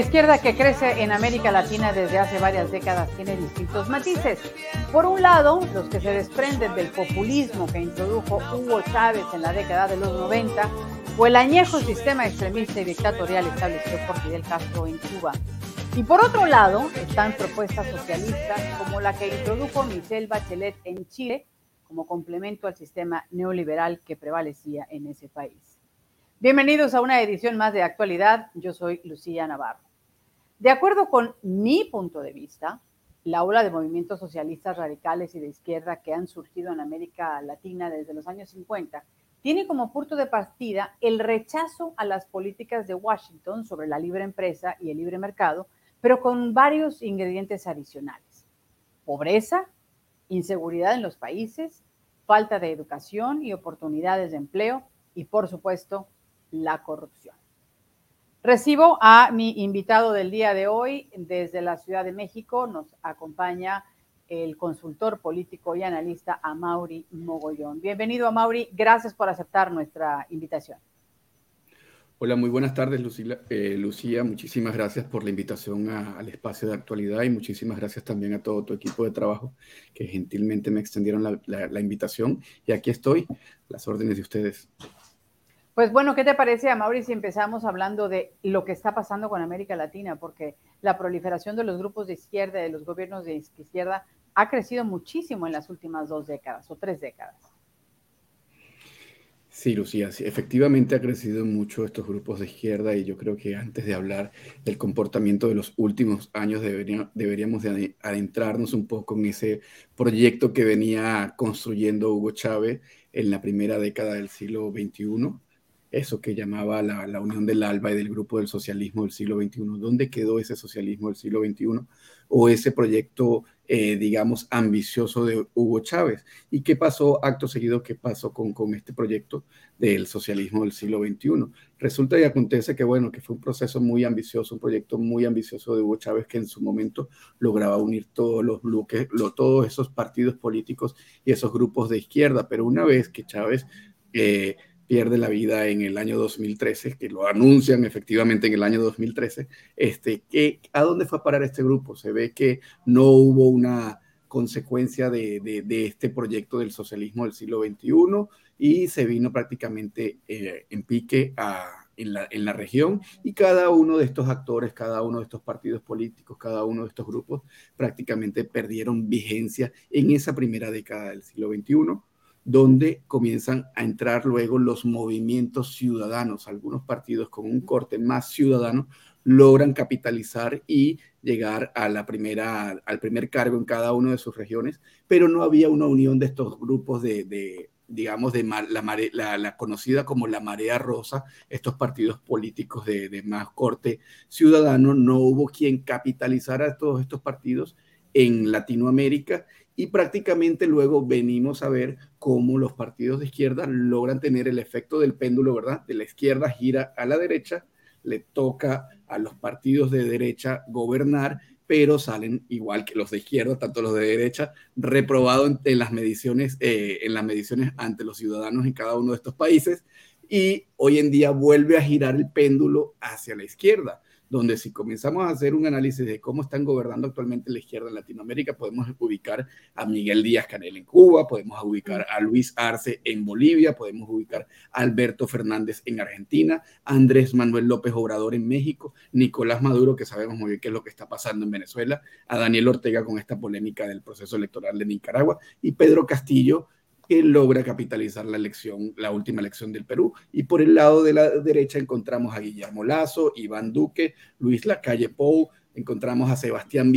Izquierda que crece en América Latina desde hace varias décadas tiene distintos matices. Por un lado, los que se desprenden del populismo que introdujo Hugo Chávez en la década de los 90 o el añejo sistema extremista y dictatorial establecido por Fidel Castro en Cuba. Y por otro lado, están propuestas socialistas como la que introdujo Michelle Bachelet en Chile como complemento al sistema neoliberal que prevalecía en ese país. Bienvenidos a una edición más de actualidad. Yo soy Lucía Navarro. De acuerdo con mi punto de vista, la ola de movimientos socialistas radicales y de izquierda que han surgido en América Latina desde los años 50 tiene como punto de partida el rechazo a las políticas de Washington sobre la libre empresa y el libre mercado, pero con varios ingredientes adicionales. Pobreza, inseguridad en los países, falta de educación y oportunidades de empleo y, por supuesto, la corrupción. Recibo a mi invitado del día de hoy desde la Ciudad de México. Nos acompaña el consultor político y analista Amaury Mogollón. Bienvenido, Amaury. Gracias por aceptar nuestra invitación. Hola, muy buenas tardes, eh, Lucía. Muchísimas gracias por la invitación al espacio de actualidad y muchísimas gracias también a todo tu equipo de trabajo que gentilmente me extendieron la invitación. Y aquí estoy, las órdenes de ustedes. Pues bueno, ¿qué te parece, Amaury, si empezamos hablando de lo que está pasando con América Latina? Porque la proliferación de los grupos de izquierda, de los gobiernos de izquierda, ha crecido muchísimo en las últimas dos décadas o tres décadas. Sí, Lucía, sí, efectivamente ha crecido mucho estos grupos de izquierda y yo creo que antes de hablar del comportamiento de los últimos años deberíamos de adentrarnos un poco en ese proyecto que venía construyendo Hugo Chávez en la primera década del siglo XXI eso que llamaba la, la, unión del ALBA y del grupo del socialismo del siglo XXI. ¿Dónde quedó ese socialismo del siglo XXI? O ese proyecto, eh, digamos, ambicioso de Hugo Chávez. ¿Y qué pasó acto seguido? ¿Qué pasó con, con este proyecto del socialismo del siglo XXI? Resulta y acontece que, bueno, que fue un proceso muy ambicioso, un proyecto muy ambicioso de Hugo Chávez que en su momento lograba unir todos los bloques, lo, todos esos partidos políticos y esos grupos de izquierda. Pero una vez que Chávez... Eh, pierde la vida en el año 2013, que lo anuncian efectivamente en el año 2013, este, que, ¿a dónde fue a parar este grupo? Se ve que no hubo una consecuencia de, de, este proyecto del socialismo del siglo XXI y se vino prácticamente eh, en pique a, en, la, en la región y cada uno de estos actores, cada uno de estos partidos políticos, cada uno de estos grupos prácticamente perdieron vigencia en esa primera década del siglo XXI donde comienzan a entrar luego los movimientos ciudadanos. Algunos partidos con un corte más ciudadano logran capitalizar y llegar a primera, al primer cargo en cada una de sus regiones, pero no había una unión de estos grupos de, digamos, de la, la, conocida como la marea rosa, estos partidos políticos de, de más corte ciudadano, no hubo quien capitalizara a todos estos partidos en Latinoamérica y prácticamente luego venimos a ver cómo los partidos de izquierda logran tener el efecto del péndulo, ¿verdad? De la izquierda gira a la derecha, le toca a los partidos de derecha gobernar, pero salen igual que los de izquierda, tanto los de derecha, reprobados en, las mediciones, eh, en las mediciones ante los ciudadanos en cada uno de estos países. Y hoy en día vuelve a girar el péndulo hacia la izquierda donde si comenzamos a hacer un análisis de cómo están gobernando actualmente la izquierda en Latinoamérica, podemos ubicar a Miguel Díaz Canel en Cuba, podemos ubicar a Luis Arce en Bolivia, podemos ubicar a Alberto Fernández en Argentina, Andrés Manuel López Obrador en México, Nicolás Maduro, que sabemos muy bien qué es lo que está pasando en Venezuela, a Daniel Ortega con esta polémica del proceso electoral de Nicaragua y Pedro Castillo que logra capitalizar la elección, la última elección del Perú. Y por el lado de la derecha encontramos a Guillermo Lazo, Iván Duque, Luis Lacalle Pou, encontramos a Sebastián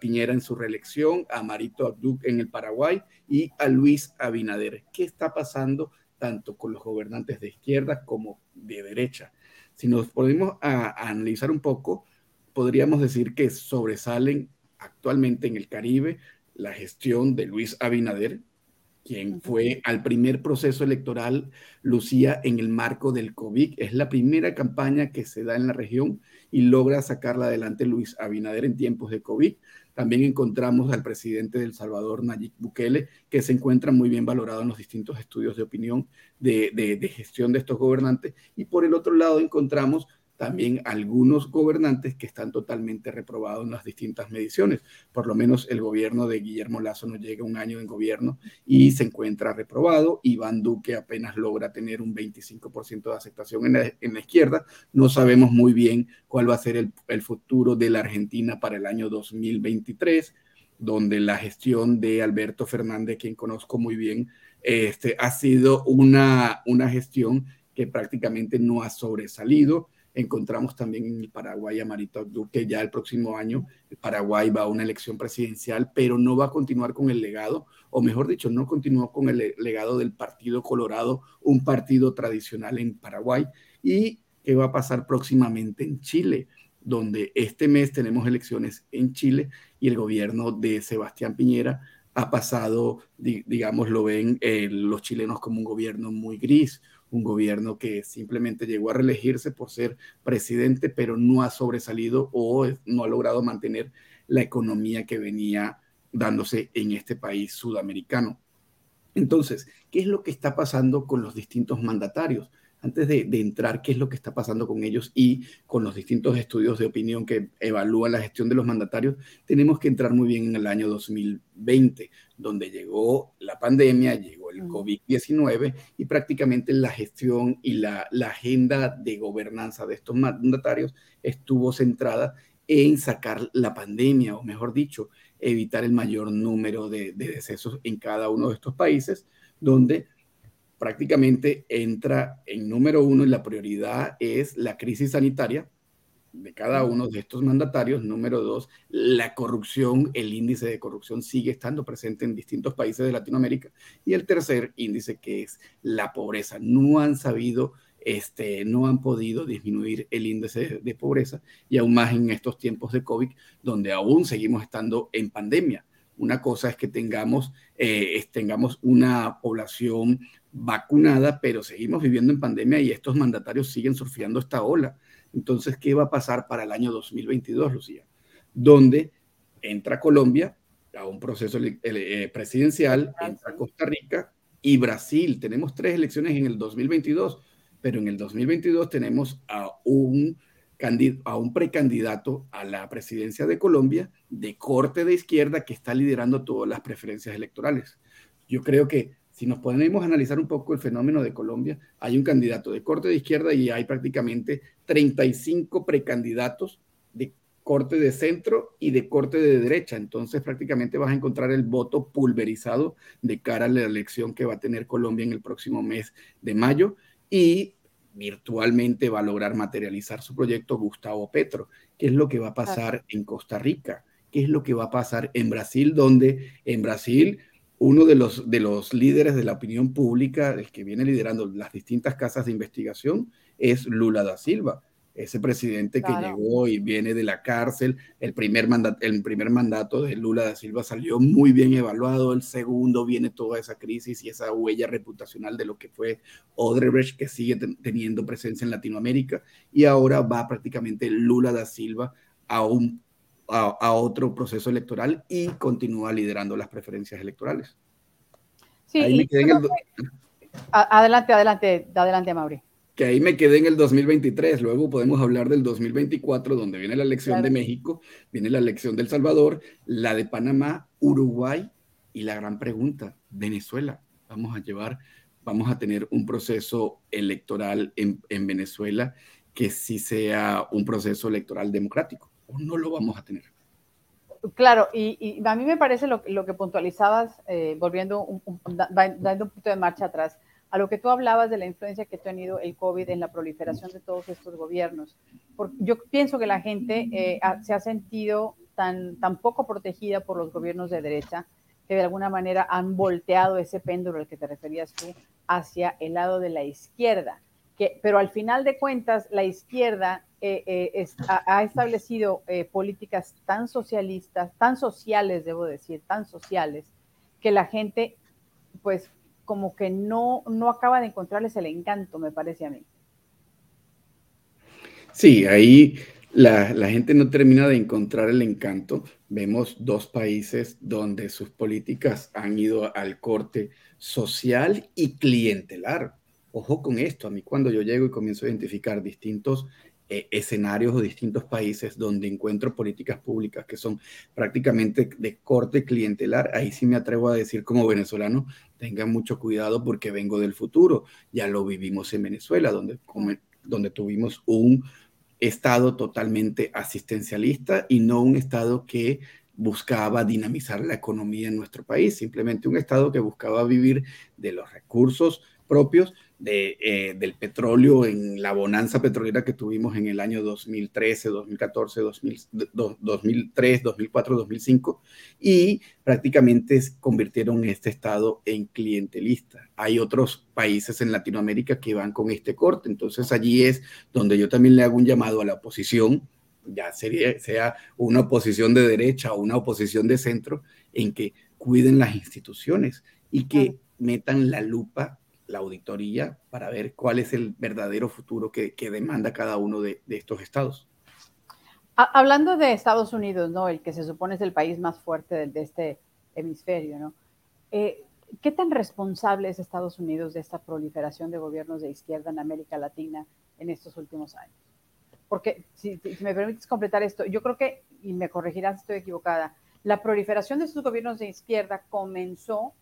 Piñera en su reelección, a Marito Abduc en el Paraguay y a Luis Abinader. ¿Qué está pasando tanto con los gobernantes de izquierda como de derecha? Si nos ponemos a analizar un poco, podríamos decir que sobresalen actualmente en el Caribe la gestión de Luis Abinader, quien fue al primer proceso electoral, Lucía, en el marco del COVID. Es la primera campaña que se da en la región y logra sacarla adelante Luis Abinader en tiempos de COVID. También encontramos al presidente del Salvador, Nayib Bukele, que se encuentra muy bien valorado en los distintos estudios de opinión de, de, de gestión de estos gobernantes. Y por el otro lado encontramos también algunos gobernantes que están totalmente reprobados en las distintas mediciones. Por lo menos el gobierno de Guillermo Lazo no llega un año en gobierno y se encuentra reprobado. Iván Duque apenas logra tener un 25% de aceptación en la, en la, izquierda. No sabemos muy bien cuál va a ser el, el futuro de la Argentina para el año 2023 donde la gestión de Alberto Fernández, quien conozco muy bien, este, ha sido una, una gestión que prácticamente no ha sobresalido. Encontramos también en Paraguay a Marito Duque ya el próximo año. Paraguay va a una elección presidencial, pero no va a continuar con el legado, o mejor dicho, no continuó con el legado del Partido Colorado, un partido tradicional en Paraguay. ¿Y qué va a pasar próximamente en Chile? donde este mes tenemos elecciones en Chile y el gobierno de Sebastián Piñera ha pasado, digamos, lo ven eh, los chilenos como un gobierno muy gris, un gobierno que simplemente llegó a reelegirse por ser presidente, pero no ha sobresalido o no ha logrado mantener la economía que venía dándose en este país sudamericano. Entonces, ¿qué es lo que está pasando con los distintos mandatarios? Antes de, entrar qué es lo que está pasando con ellos y con los distintos estudios de opinión que evalúan la gestión de los mandatarios, tenemos que entrar muy bien en el año 2020, donde llegó la pandemia, llegó el COVID-19 y prácticamente la gestión y la, agenda de gobernanza de estos mandatarios estuvo centrada en sacar la pandemia, o mejor dicho, evitar el mayor número de, de decesos en cada uno de estos países, donde prácticamente entra en número uno y la prioridad es la crisis sanitaria de cada uno de estos mandatarios. Número dos, la corrupción, el índice de corrupción sigue estando presente en distintos países de Latinoamérica. Y el tercer índice que es la pobreza. No han sabido, este, no han podido disminuir el índice de pobreza y aún más en estos tiempos de COVID, donde aún seguimos estando en pandemia. Una cosa es que tengamos, eh, tengamos una población vacunada, pero seguimos viviendo en pandemia y estos mandatarios siguen surfeando esta ola. Entonces, ¿qué va a pasar para el año 2022, Lucía? Donde entra Colombia a un proceso eh, presidencial, entra Costa Rica y Brasil. Tenemos tres elecciones en el 2022, pero en el 2022 tenemos a un a un precandidato a la presidencia de Colombia de corte de izquierda que está liderando todas las preferencias electorales. Yo creo que si nos ponemos a analizar un poco el fenómeno de Colombia, hay un candidato de corte de izquierda y hay prácticamente 35 precandidatos de corte de centro y de corte de derecha. Entonces prácticamente vas a encontrar el voto pulverizado de cara a la elección que va a tener Colombia en el próximo mes de mayo. Y virtualmente va a lograr materializar su proyecto Gustavo Petro. ¿Qué es lo que va a pasar en Costa Rica? ¿Qué es lo que va a pasar en Brasil? Donde en Brasil uno de los, de los líderes de la opinión pública, el que viene liderando las distintas casas de investigación, es Lula da Silva ese presidente que llegó y viene de la cárcel, el primer, mandato, el primer mandato de Lula da Silva salió muy bien evaluado, el segundo viene toda esa crisis y esa huella reputacional de lo que fue Odebrecht, que sigue teniendo presencia en Latinoamérica, y ahora va prácticamente Lula da Silva a, un, a, otro proceso electoral y continúa liderando las preferencias electorales. Sí, adelante, adelante, adelante, Mauri que ahí me quedé en el 2023. Luego podemos hablar del 2024, donde viene la elección de México, viene la elección del Salvador, la de Panamá, Uruguay y la gran pregunta, Venezuela. Vamos a llevar, vamos a tener un proceso electoral en, Venezuela que sí sea un proceso electoral democrático o no lo vamos a tener. Claro, y, a mí me parece lo, que puntualizabas, eh, volviendo, dando un poquito de marcha atrás, a lo que tú hablabas de la influencia que ha tenido el COVID en la proliferación de todos estos gobiernos. yo pienso que la gente eh, se ha sentido tan, poco protegida por los gobiernos de derecha que de alguna manera han volteado ese péndulo al que te referías tú hacia el lado de la izquierda. Pero al final de cuentas, la izquierda eh, eh, ha, establecido políticas tan socialistas, tan sociales, debo decir, tan sociales, que la gente pues como que no, no acaba de encontrarles el encanto, me parece a mí. Sí, ahí la, la, gente no termina de encontrar el encanto. Vemos dos países donde sus políticas han ido al corte social y clientelar. Ojo con esto, a mí cuando yo llego y comienzo a identificar distintos eh, escenarios o distintos países donde encuentro políticas públicas que son prácticamente de corte clientelar, ahí sí me atrevo a decir como venezolano, tengan mucho cuidado porque vengo del futuro. Ya lo vivimos en Venezuela, donde, donde tuvimos un Estado totalmente asistencialista y no un Estado que buscaba dinamizar la economía en nuestro país, simplemente un Estado que buscaba vivir de los recursos propios de, eh, del petróleo en la bonanza petrolera que tuvimos en el año 2013, 2014, 2003, 2004, 2005 y prácticamente convirtieron este estado en clientelista. Hay otros países en Latinoamérica que van con este corte, entonces allí es donde yo también le hago un llamado a la oposición, ya sería, sea una oposición de derecha o una oposición de centro, en que cuiden las instituciones y que metan la lupa la auditoría para ver cuál es el verdadero futuro que, demanda cada uno de, estos estados. Hablando de Estados Unidos, ¿no? El que se supone es el país más fuerte de, este hemisferio, ¿no? Eh, ¿Qué tan responsable es Estados Unidos de esta proliferación de gobiernos de izquierda en América Latina en estos últimos años? Porque, si, si me permites completar esto, yo creo que, y me corregirás si estoy equivocada, la proliferación de estos gobiernos de izquierda comenzó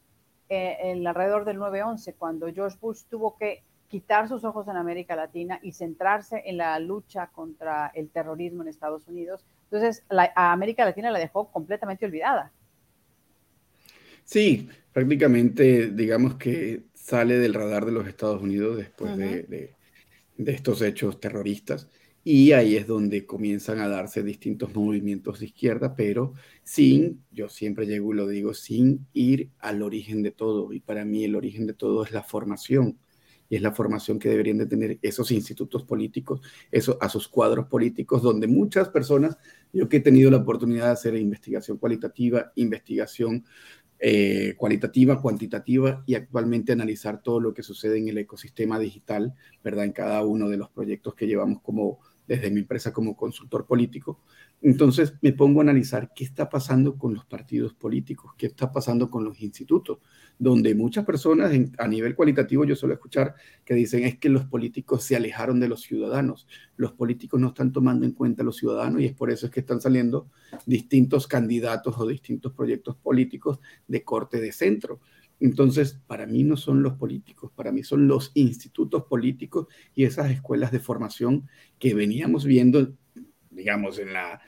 eh, en alrededor del 9-11, cuando George Bush tuvo que quitar sus ojos en América Latina y centrarse en la lucha contra el terrorismo en Estados Unidos. Entonces, a América Latina la dejó completamente olvidada. Sí, prácticamente digamos que sale del radar de los Estados Unidos después de, de, estos hechos terroristas. Y ahí es donde comienzan a darse distintos movimientos de izquierda, pero sin, yo siempre llego y lo digo, sin ir al origen de todo. Y para mí el origen de todo es la formación. Y es la formación que deberían de tener esos institutos políticos, eso, a sus cuadros políticos, donde muchas personas, yo que he tenido la oportunidad de hacer investigación cualitativa, investigación eh, cualitativa, cuantitativa y actualmente analizar todo lo que sucede en el ecosistema digital, ¿verdad? En cada uno de los proyectos que llevamos como desde mi empresa como consultor político. Entonces me pongo a analizar qué está pasando con los partidos políticos, qué está pasando con los institutos, donde muchas personas a nivel cualitativo yo suelo escuchar que dicen es que los políticos se alejaron de los ciudadanos, los políticos no están tomando en cuenta a los ciudadanos y es por eso es que están saliendo distintos candidatos o distintos proyectos políticos de corte de centro. Entonces, para mí no son los políticos, para mí son los institutos políticos y esas escuelas de formación que veníamos viendo, digamos, en la,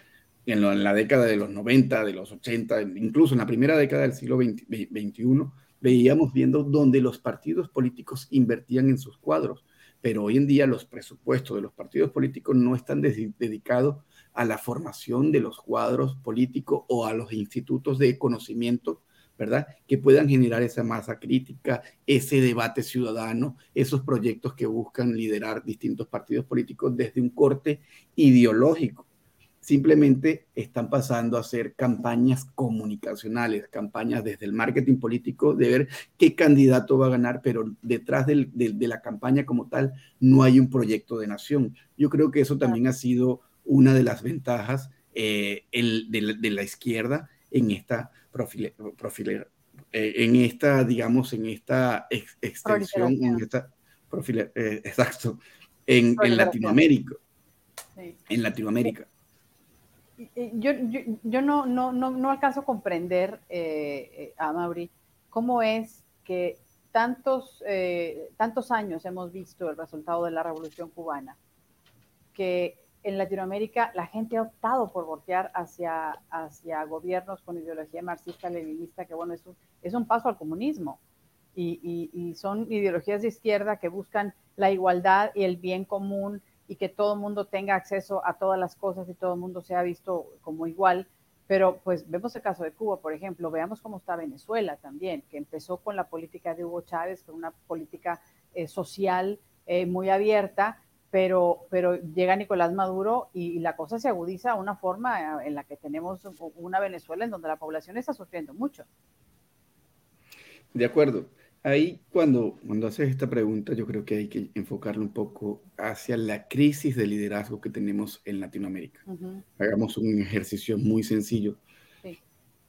en, la década de los 90, de los 80, incluso en la primera década del siglo XXI, veíamos viendo donde los partidos políticos invertían en sus cuadros. Pero hoy en día los presupuestos de los partidos políticos no están dedicados a la formación de los cuadros políticos o a los institutos de conocimiento ¿verdad? Que puedan generar esa masa crítica, ese debate ciudadano, esos proyectos que buscan liderar distintos partidos políticos desde un corte ideológico. Simplemente están pasando a hacer campañas comunicacionales, campañas desde el marketing político de ver qué candidato va a ganar, pero detrás de la campaña como tal no hay un proyecto de nación. Yo creo que eso también ha sido una de las ventajas eh, de la izquierda en esta profile, eh, en esta, digamos, en esta extensión, en esta profile, eh, exacto, en, en Latinoamérica. En Latinoamérica. Yo, yo, yo no, no, no, no, alcanzo a comprender, eh, a Mauri, cómo es que tantos, tantos años hemos visto el resultado de la revolución cubana, que en Latinoamérica la gente ha optado por voltear hacia, hacia gobiernos con ideología marxista-leninista, que bueno, es un, es un paso al comunismo. Y, son ideologías de izquierda que buscan la igualdad y el bien común y que todo el mundo tenga acceso a todas las cosas y todo el mundo sea visto como igual. Pero pues vemos el caso de Cuba, por ejemplo, veamos cómo está Venezuela también, que empezó con la política de Hugo Chávez, con una política eh, social eh, muy abierta, pero, pero llega Nicolás Maduro y, la cosa se agudiza a una forma en la que tenemos una Venezuela en donde la población está sufriendo mucho. De acuerdo. Ahí cuando, cuando haces esta pregunta, yo creo que hay que enfocarlo un poco hacia la crisis de liderazgo que tenemos en Latinoamérica. Hagamos un ejercicio muy sencillo.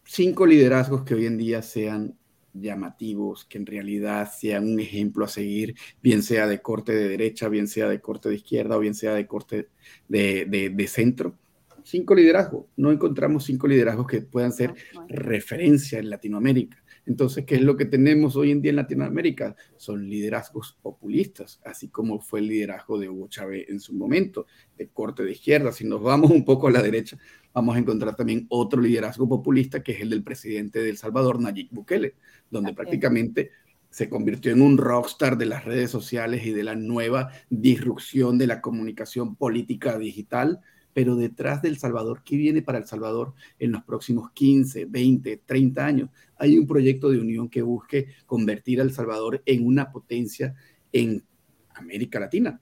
Cinco liderazgos que hoy en día sean llamativos, que en realidad sean un ejemplo a seguir, bien sea de corte de derecha, bien sea de corte de izquierda o bien sea de corte de, centro. Cinco liderazgos. No encontramos cinco liderazgos que puedan ser referencia en Latinoamérica. Entonces, ¿qué es lo que tenemos hoy en día en Latinoamérica? Son liderazgos populistas, así como fue el liderazgo de Hugo Chávez en su momento, de corte de izquierda. Si nos vamos un poco a la derecha, vamos a encontrar también otro liderazgo populista, que es el del presidente de El Salvador, Nayib Bukele, donde prácticamente se convirtió en un rockstar de las redes sociales y de la nueva disrupción de la comunicación política digital pero detrás del Salvador, ¿qué viene para El Salvador en los próximos 15, 20, 30 años? Hay un proyecto de unión que busque convertir a El Salvador en una potencia en América Latina.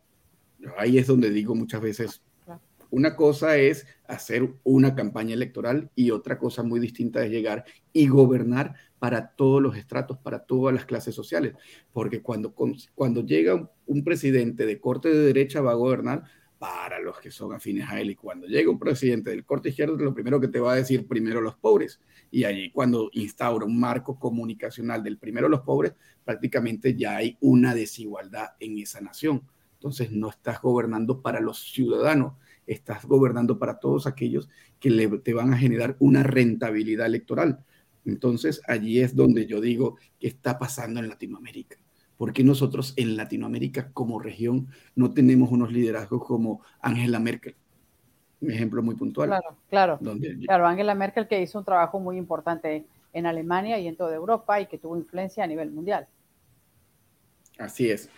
Ahí es donde digo muchas veces, una cosa es hacer una campaña electoral y otra cosa muy distinta es llegar y gobernar para todos los estratos, para todas las clases sociales. Porque cuando, cuando llega un presidente de corte de derecha va a gobernar para los que son afines a él. Y cuando llega un presidente del corte izquierdo, lo primero que te va a decir primero los pobres. Y allí cuando instaura un marco comunicacional del primero los pobres, prácticamente ya hay una desigualdad en esa nación. Entonces no estás gobernando para los ciudadanos, estás gobernando para todos aquellos que le, te van a generar una rentabilidad electoral. Entonces allí es donde yo digo, ¿qué está pasando en Latinoamérica? ¿Por qué nosotros en Latinoamérica como región no tenemos unos liderazgos como Angela Merkel? Un ejemplo muy puntual. Claro, claro. Claro, Angela Merkel que hizo un trabajo muy importante en Alemania y en toda Europa y que tuvo influencia a nivel mundial. Así es.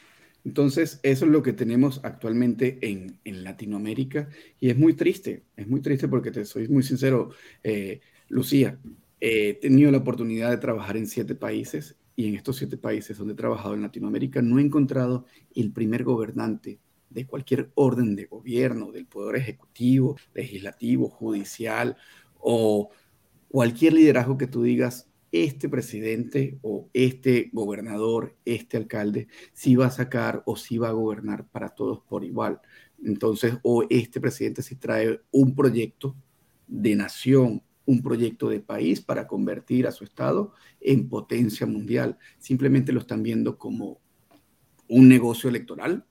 Entonces, eso es lo que tenemos actualmente en, Latinoamérica y es muy triste, es muy triste porque te soy muy sincero, eh, Lucía, he tenido la oportunidad de trabajar en siete países y en estos siete países donde he trabajado en Latinoamérica, no he encontrado el primer gobernante de cualquier orden de gobierno, del poder ejecutivo, legislativo, judicial o cualquier liderazgo que tú digas, este presidente o este gobernador, este alcalde, sí va a sacar o sí va a gobernar para todos por igual. Entonces, o este presidente sí trae un proyecto de nación un proyecto de país para convertir a su Estado en potencia mundial. Simplemente lo están viendo como un negocio electoral,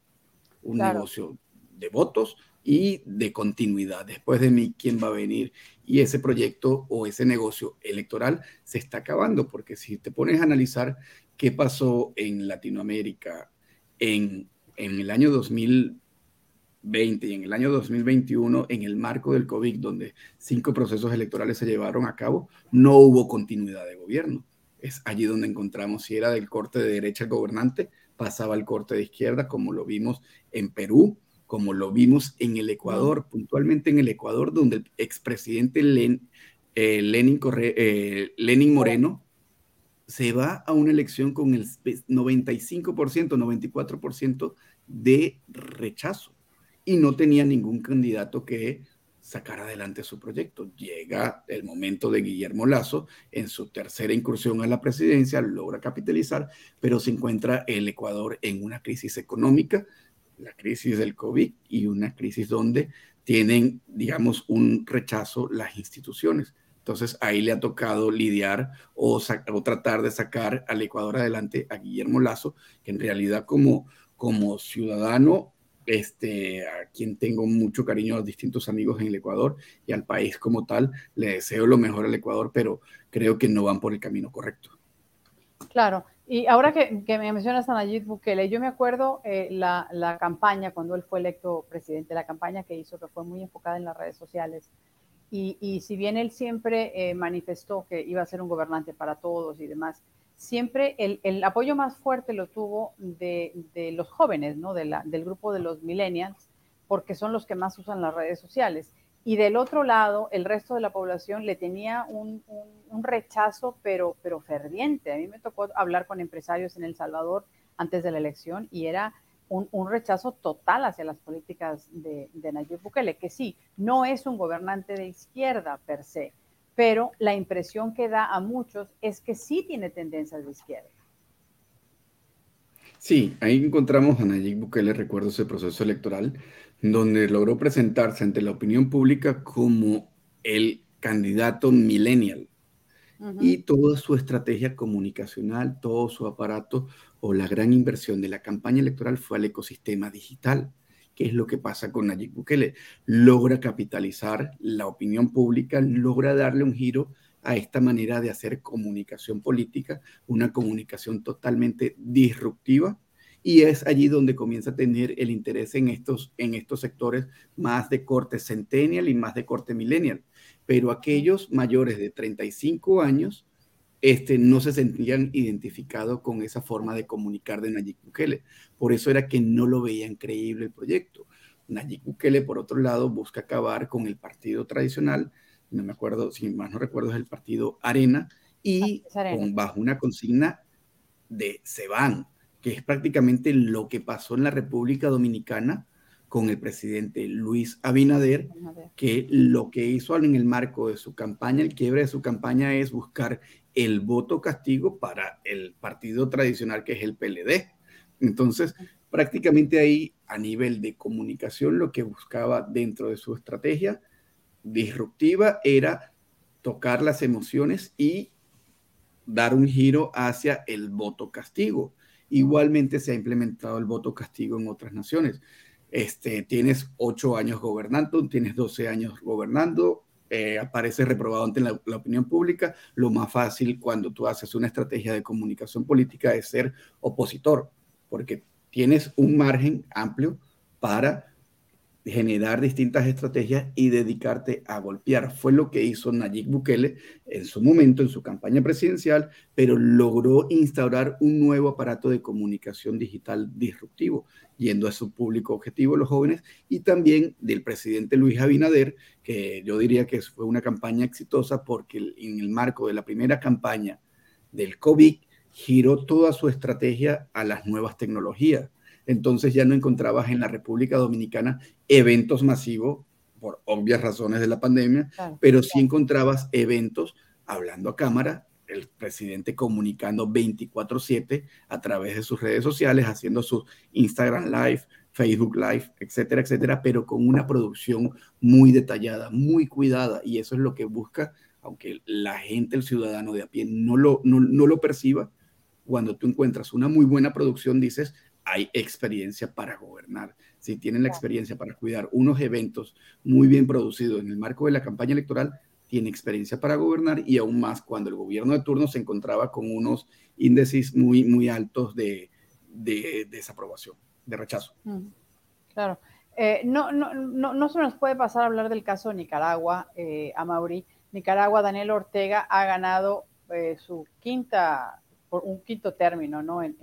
un negocio de votos y de continuidad. Después de mí, ¿quién va a venir? Y ese proyecto o ese negocio electoral se está acabando, porque si te pones a analizar qué pasó en Latinoamérica en, en el año 2000, y en el año 2021, en el marco del COVID, donde cinco procesos electorales se llevaron a cabo, no hubo continuidad de gobierno. Es allí donde encontramos si era del corte de derecha el gobernante, pasaba al corte de izquierda, como lo vimos en Perú, como lo vimos en el Ecuador, puntualmente en el Ecuador, donde el expresidente Len, eh, Lenin, eh, Lenin Moreno se va a una elección con el 95%, 94% de rechazo y no tenía ningún candidato que sacar adelante su proyecto. Llega el momento de Guillermo Lazo en su tercera incursión a la presidencia, logra capitalizar, pero se encuentra el Ecuador en una crisis económica, la crisis del COVID y una crisis donde tienen, digamos, un rechazo las instituciones. Entonces ahí le ha tocado lidiar o, o tratar de sacar al Ecuador adelante a Guillermo Lazo, que en realidad como, como ciudadano este, a quien tengo mucho cariño, a distintos amigos en el Ecuador y al país como tal. Le deseo lo mejor al Ecuador, pero creo que no van por el camino correcto. Claro, y ahora que, me mencionas a Nayib Bukele, yo me acuerdo eh, la, la, campaña, cuando él fue electo presidente, la campaña que hizo, que fue muy enfocada en las redes sociales. Y, y si bien él siempre eh, manifestó que iba a ser un gobernante para todos y demás, siempre el, apoyo más fuerte lo tuvo de, los jóvenes, ¿no? De del grupo de los millennials, porque son los que más usan las redes sociales. Y del otro lado, el resto de la población le tenía un, rechazo, pero, pero ferviente. A mí me tocó hablar con empresarios en El Salvador antes de la elección y era un, rechazo total hacia las políticas de, de Nayib Bukele, que sí, no es un gobernante de izquierda per se, pero la impresión que da a muchos es que sí tiene tendencias de izquierda. Sí, ahí encontramos a Nayib Bukele, recuerdo ese proceso electoral, donde logró presentarse ante la opinión pública como el candidato millennial. y toda su estrategia comunicacional, todo su aparato o la gran inversión de la campaña electoral fue al ecosistema digital. ¿Qué es lo que pasa con Nayib Bukele? Logra capitalizar la opinión pública, logra darle un giro a esta manera de hacer comunicación política, una comunicación totalmente disruptiva, y es allí donde comienza a tener el interés en estos, en estos sectores más de corte centennial y más de corte millennial. Pero aquellos mayores de 35 años este, no se sentían identificados con esa forma de comunicar de Nayib Bukele. Por eso era que no lo veían creíble el proyecto. Nayib Bukele, por otro lado, busca acabar con el partido tradicional, no me acuerdo, si más no recuerdo, es el partido Arena, y Con, bajo una consigna de se van, que es prácticamente lo que pasó en la República Dominicana con el presidente Luis Abinader, que lo que hizo en el marco de su campaña, el quiebre de su campaña es buscar el voto castigo para el partido tradicional que es el PLD. Entonces, prácticamente ahí a nivel de comunicación lo que buscaba dentro de su estrategia disruptiva era tocar las emociones y dar un giro hacia el voto castigo. Igualmente se ha implementado el voto castigo en otras naciones. Este, tienes ocho años gobernando, tienes 12 años gobernando, eh, aparece reprobado ante la, opinión pública. Lo más fácil cuando tú haces una estrategia de comunicación política es ser opositor, porque tienes un margen amplio para generar distintas estrategias y dedicarte a golpear. Fue lo que hizo Nayib Bukele en su momento, en su campaña presidencial, pero logró instaurar un nuevo aparato de comunicación digital disruptivo, yendo a su público objetivo, los jóvenes, y también del presidente Luis Abinader, que yo diría que fue una campaña exitosa porque en el marco de la primera campaña del COVID giró toda su estrategia a las nuevas tecnologías entonces ya no encontrabas en la República Dominicana eventos masivos, por obvias razones de la pandemia, pero sí encontrabas eventos hablando a cámara, el presidente comunicando 24/7 a través de sus redes sociales, haciendo sus Instagram Live, Facebook Live, etcétera, etcétera, pero con una producción muy detallada, muy cuidada, y eso es lo que busca, aunque la gente, el ciudadano de a pie, no lo, no, no lo perciba, cuando tú encuentras una muy buena producción, dices, hay experiencia para gobernar. Si tienen la experiencia para cuidar unos eventos muy bien producidos en el marco de la campaña electoral, tiene experiencia para gobernar y aún más cuando el gobierno de turno se encontraba con unos índices muy, muy altos de, desaprobación, de rechazo. Claro. Eh, no, no, no, no, se nos puede pasar a hablar del caso de Nicaragua, eh, a Mauri. Nicaragua, Daniel Ortega ha ganado eh, su quinta por un quinto término, ¿no? En,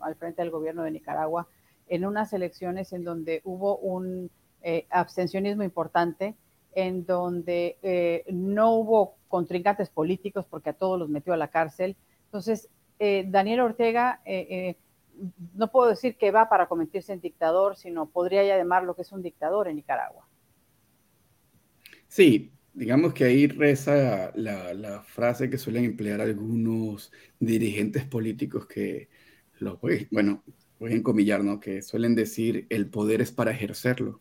al frente del gobierno de Nicaragua, en unas elecciones en donde hubo un eh, abstencionismo importante, en donde eh, no hubo contrincantes políticos porque a todos los metió a la cárcel. Entonces, eh, Daniel Ortega, no puedo decir que va para convertirse en dictador, sino podría ya llamar lo que es un dictador en Nicaragua. Sí, Digamos que ahí reza la, frase que suelen emplear algunos dirigentes políticos que, lo, bueno, voy a encomillar, ¿no? Que suelen decir el poder es para ejercerlo.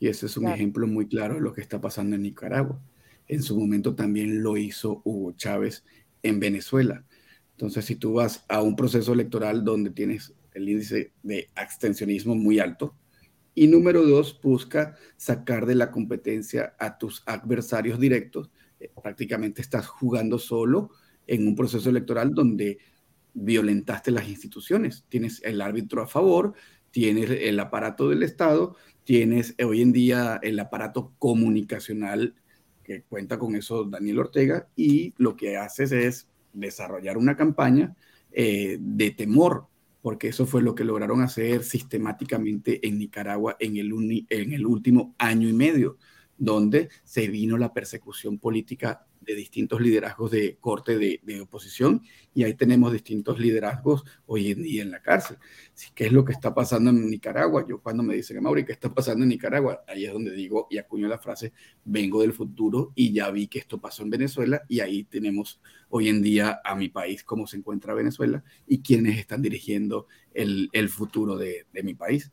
Y ese es un ejemplo muy claro de lo que está pasando en Nicaragua. En su momento también lo hizo Hugo Chávez en Venezuela. Entonces, si tú vas a un proceso electoral donde tienes el índice de abstencionismo muy alto, y número dos, busca sacar de la competencia a tus adversarios directos. Eh, prácticamente estás jugando solo en un proceso electoral donde violentaste las instituciones. Tienes el árbitro a favor, tienes el aparato del Estado, tienes hoy en día el aparato comunicacional que cuenta con eso Daniel Ortega y lo que haces es desarrollar una campaña eh, de temor porque eso fue lo que lograron hacer sistemáticamente en Nicaragua en el, último año y medio, donde se vino la persecución política de distintos liderazgos de corte de, oposición y ahí tenemos distintos liderazgos hoy en día en la cárcel. ¿Qué es lo que está pasando en Nicaragua? Yo cuando me dicen, Mauri, ¿qué está pasando en Nicaragua? Ahí es donde digo y acuño la frase, vengo del futuro y ya vi que esto pasó en Venezuela y ahí tenemos hoy en día a mi país, cómo se encuentra Venezuela y quiénes están dirigiendo el, futuro de mi país.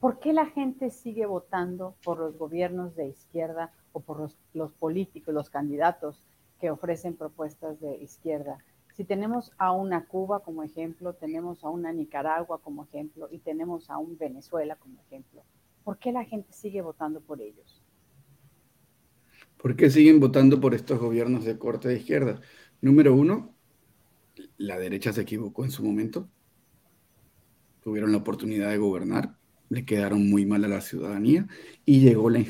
¿Por qué la gente sigue votando por los gobiernos de izquierda o por los, políticos, los candidatos que ofrecen propuestas de izquierda. Si tenemos a una Cuba como ejemplo, tenemos a una Nicaragua como ejemplo y tenemos a un Venezuela como ejemplo, ¿por qué la gente sigue votando por ellos? ¿Por qué siguen votando por estos gobiernos de corte de izquierda? Número uno, la derecha se equivocó en su momento. Tuvieron la oportunidad de gobernar, le quedaron muy mal a la ciudadanía y llegó la,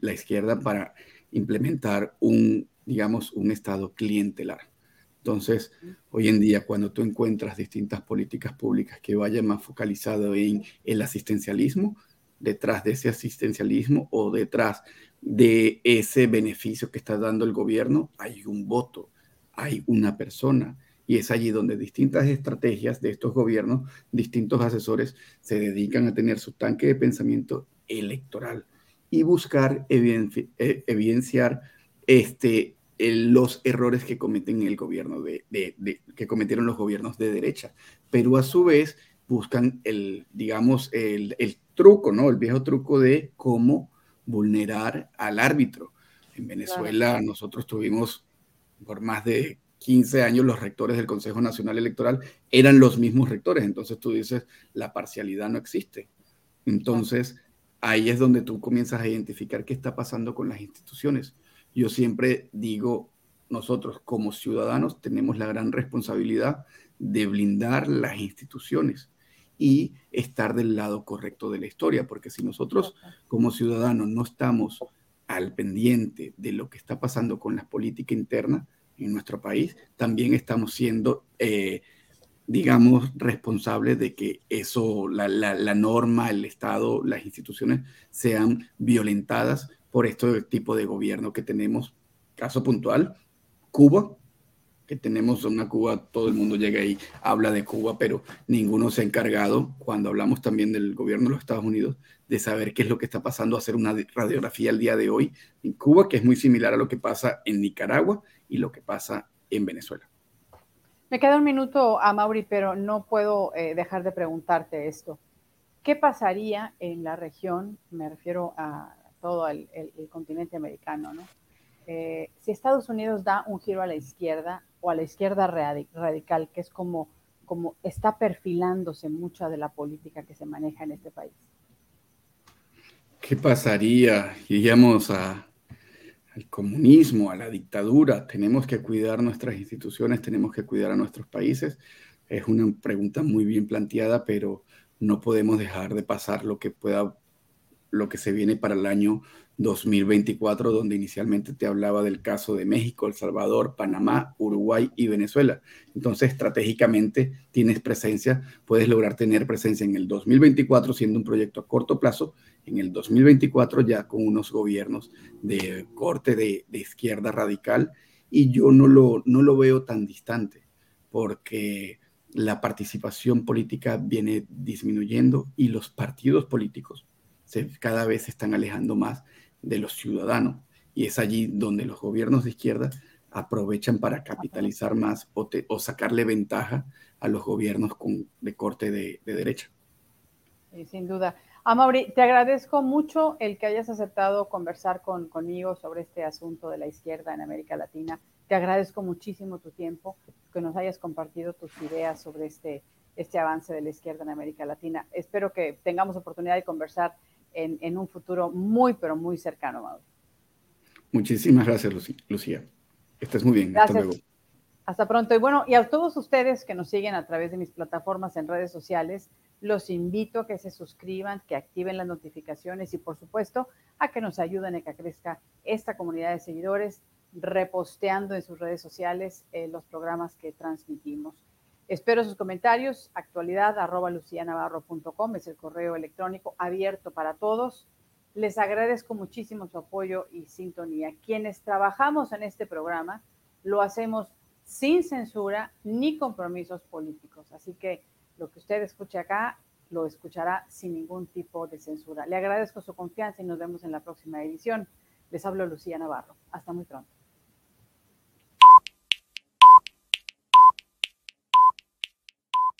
la izquierda para implementar un, digamos, un estado clientelar. Entonces, hoy en día, cuando tú encuentras distintas políticas públicas que vayan más focalizado en el asistencialismo, detrás de ese asistencialismo o detrás de ese beneficio que está dando el gobierno, hay un voto, hay una persona. Y es allí donde distintas estrategias de estos gobiernos, distintos asesores, se dedican a tener su tanque de pensamiento electoral y buscar eh, evidenciar este, los errores que cometen el gobierno de, que cometieron los gobiernos de derecha, pero a su vez buscan el, digamos, el, el truco, ¿no? El viejo truco de cómo vulnerar al árbitro. En Venezuela nosotros tuvimos por más de 15 años los rectores del Consejo Nacional Electoral eran los mismos rectores, entonces tú dices, la parcialidad no existe. Entonces, ahí es donde tú comienzas a identificar qué está pasando con las instituciones. Yo siempre digo, nosotros como ciudadanos tenemos la gran responsabilidad de blindar las instituciones y estar del lado correcto de la historia, porque si nosotros como ciudadanos no estamos al pendiente de lo que está pasando con la política interna en nuestro país, también estamos siendo, eh, digamos, responsables de que eso, la, la, norma, el Estado, las instituciones sean violentadas por este tipo de gobierno que tenemos. Caso puntual, Cuba, que tenemos una Cuba, todo el mundo llega y habla de Cuba, pero ninguno se ha encargado, cuando hablamos también del gobierno de los Estados Unidos, de saber qué es lo que está pasando, hacer una radiografía al día de hoy en Cuba, que es muy similar a lo que pasa en Nicaragua y lo que pasa en Venezuela. Me queda un minuto a Mauri, pero no puedo eh, dejar de preguntarte esto. ¿Qué pasaría en la región, me refiero a todo el, continente americano, ¿no? Eh, si Estados Unidos da un giro a la izquierda, o a la izquierda radical, que es como, como está perfilándose mucha de la política que se maneja en este país. ¿Qué pasaría? Iríamos a, al comunismo, a la dictadura. Tenemos que cuidar nuestras instituciones, tenemos que cuidar a nuestros países. Es una pregunta muy bien planteada, pero no podemos dejar de pasar lo que pueda, lo que se viene para el año 2024, donde inicialmente te hablaba del caso de México, El Salvador, Panamá, Uruguay y Venezuela. Entonces, estratégicamente tienes presencia, puedes lograr tener presencia en el 2024 siendo un proyecto a corto plazo, en el 2024 ya con unos gobiernos de corte de, izquierda radical y yo no lo, no lo veo tan distante porque la participación política viene disminuyendo y los partidos políticos se, cada vez se están alejando más de los ciudadanos. Y es allí donde los gobiernos de izquierda aprovechan para capitalizar más o, sacarle ventaja a los gobiernos con, de corte de, derecha. sin duda. Amaury, te agradezco mucho el que hayas aceptado conversar con, conmigo sobre este asunto de la izquierda en América Latina. Te agradezco muchísimo tu tiempo, que nos hayas compartido tus ideas sobre este, este avance de la izquierda en América Latina. Espero que tengamos oportunidad de conversar en, un futuro muy, pero muy cercano, Mauro. Muchísimas gracias, Lucía. Estás muy bien. Hasta luego. Hasta pronto. Y bueno, y a todos ustedes que nos siguen a través de mis plataformas en redes sociales, los invito a que se suscriban, que activen las notificaciones y por supuesto a que nos ayuden a que crezca esta comunidad de seguidores, reposteando en sus redes sociales eh, los programas que transmitimos. Espero sus comentarios. Actualidad arroba es el correo electrónico abierto para todos. Les agradezco muchísimo su apoyo y sintonía. Quienes trabajamos en este programa lo hacemos sin censura ni compromisos políticos. Así que lo que usted escuche acá lo escuchará sin ningún tipo de censura. Le agradezco su confianza y nos vemos en la próxima edición. Les hablo Lucía Navarro. Hasta muy pronto.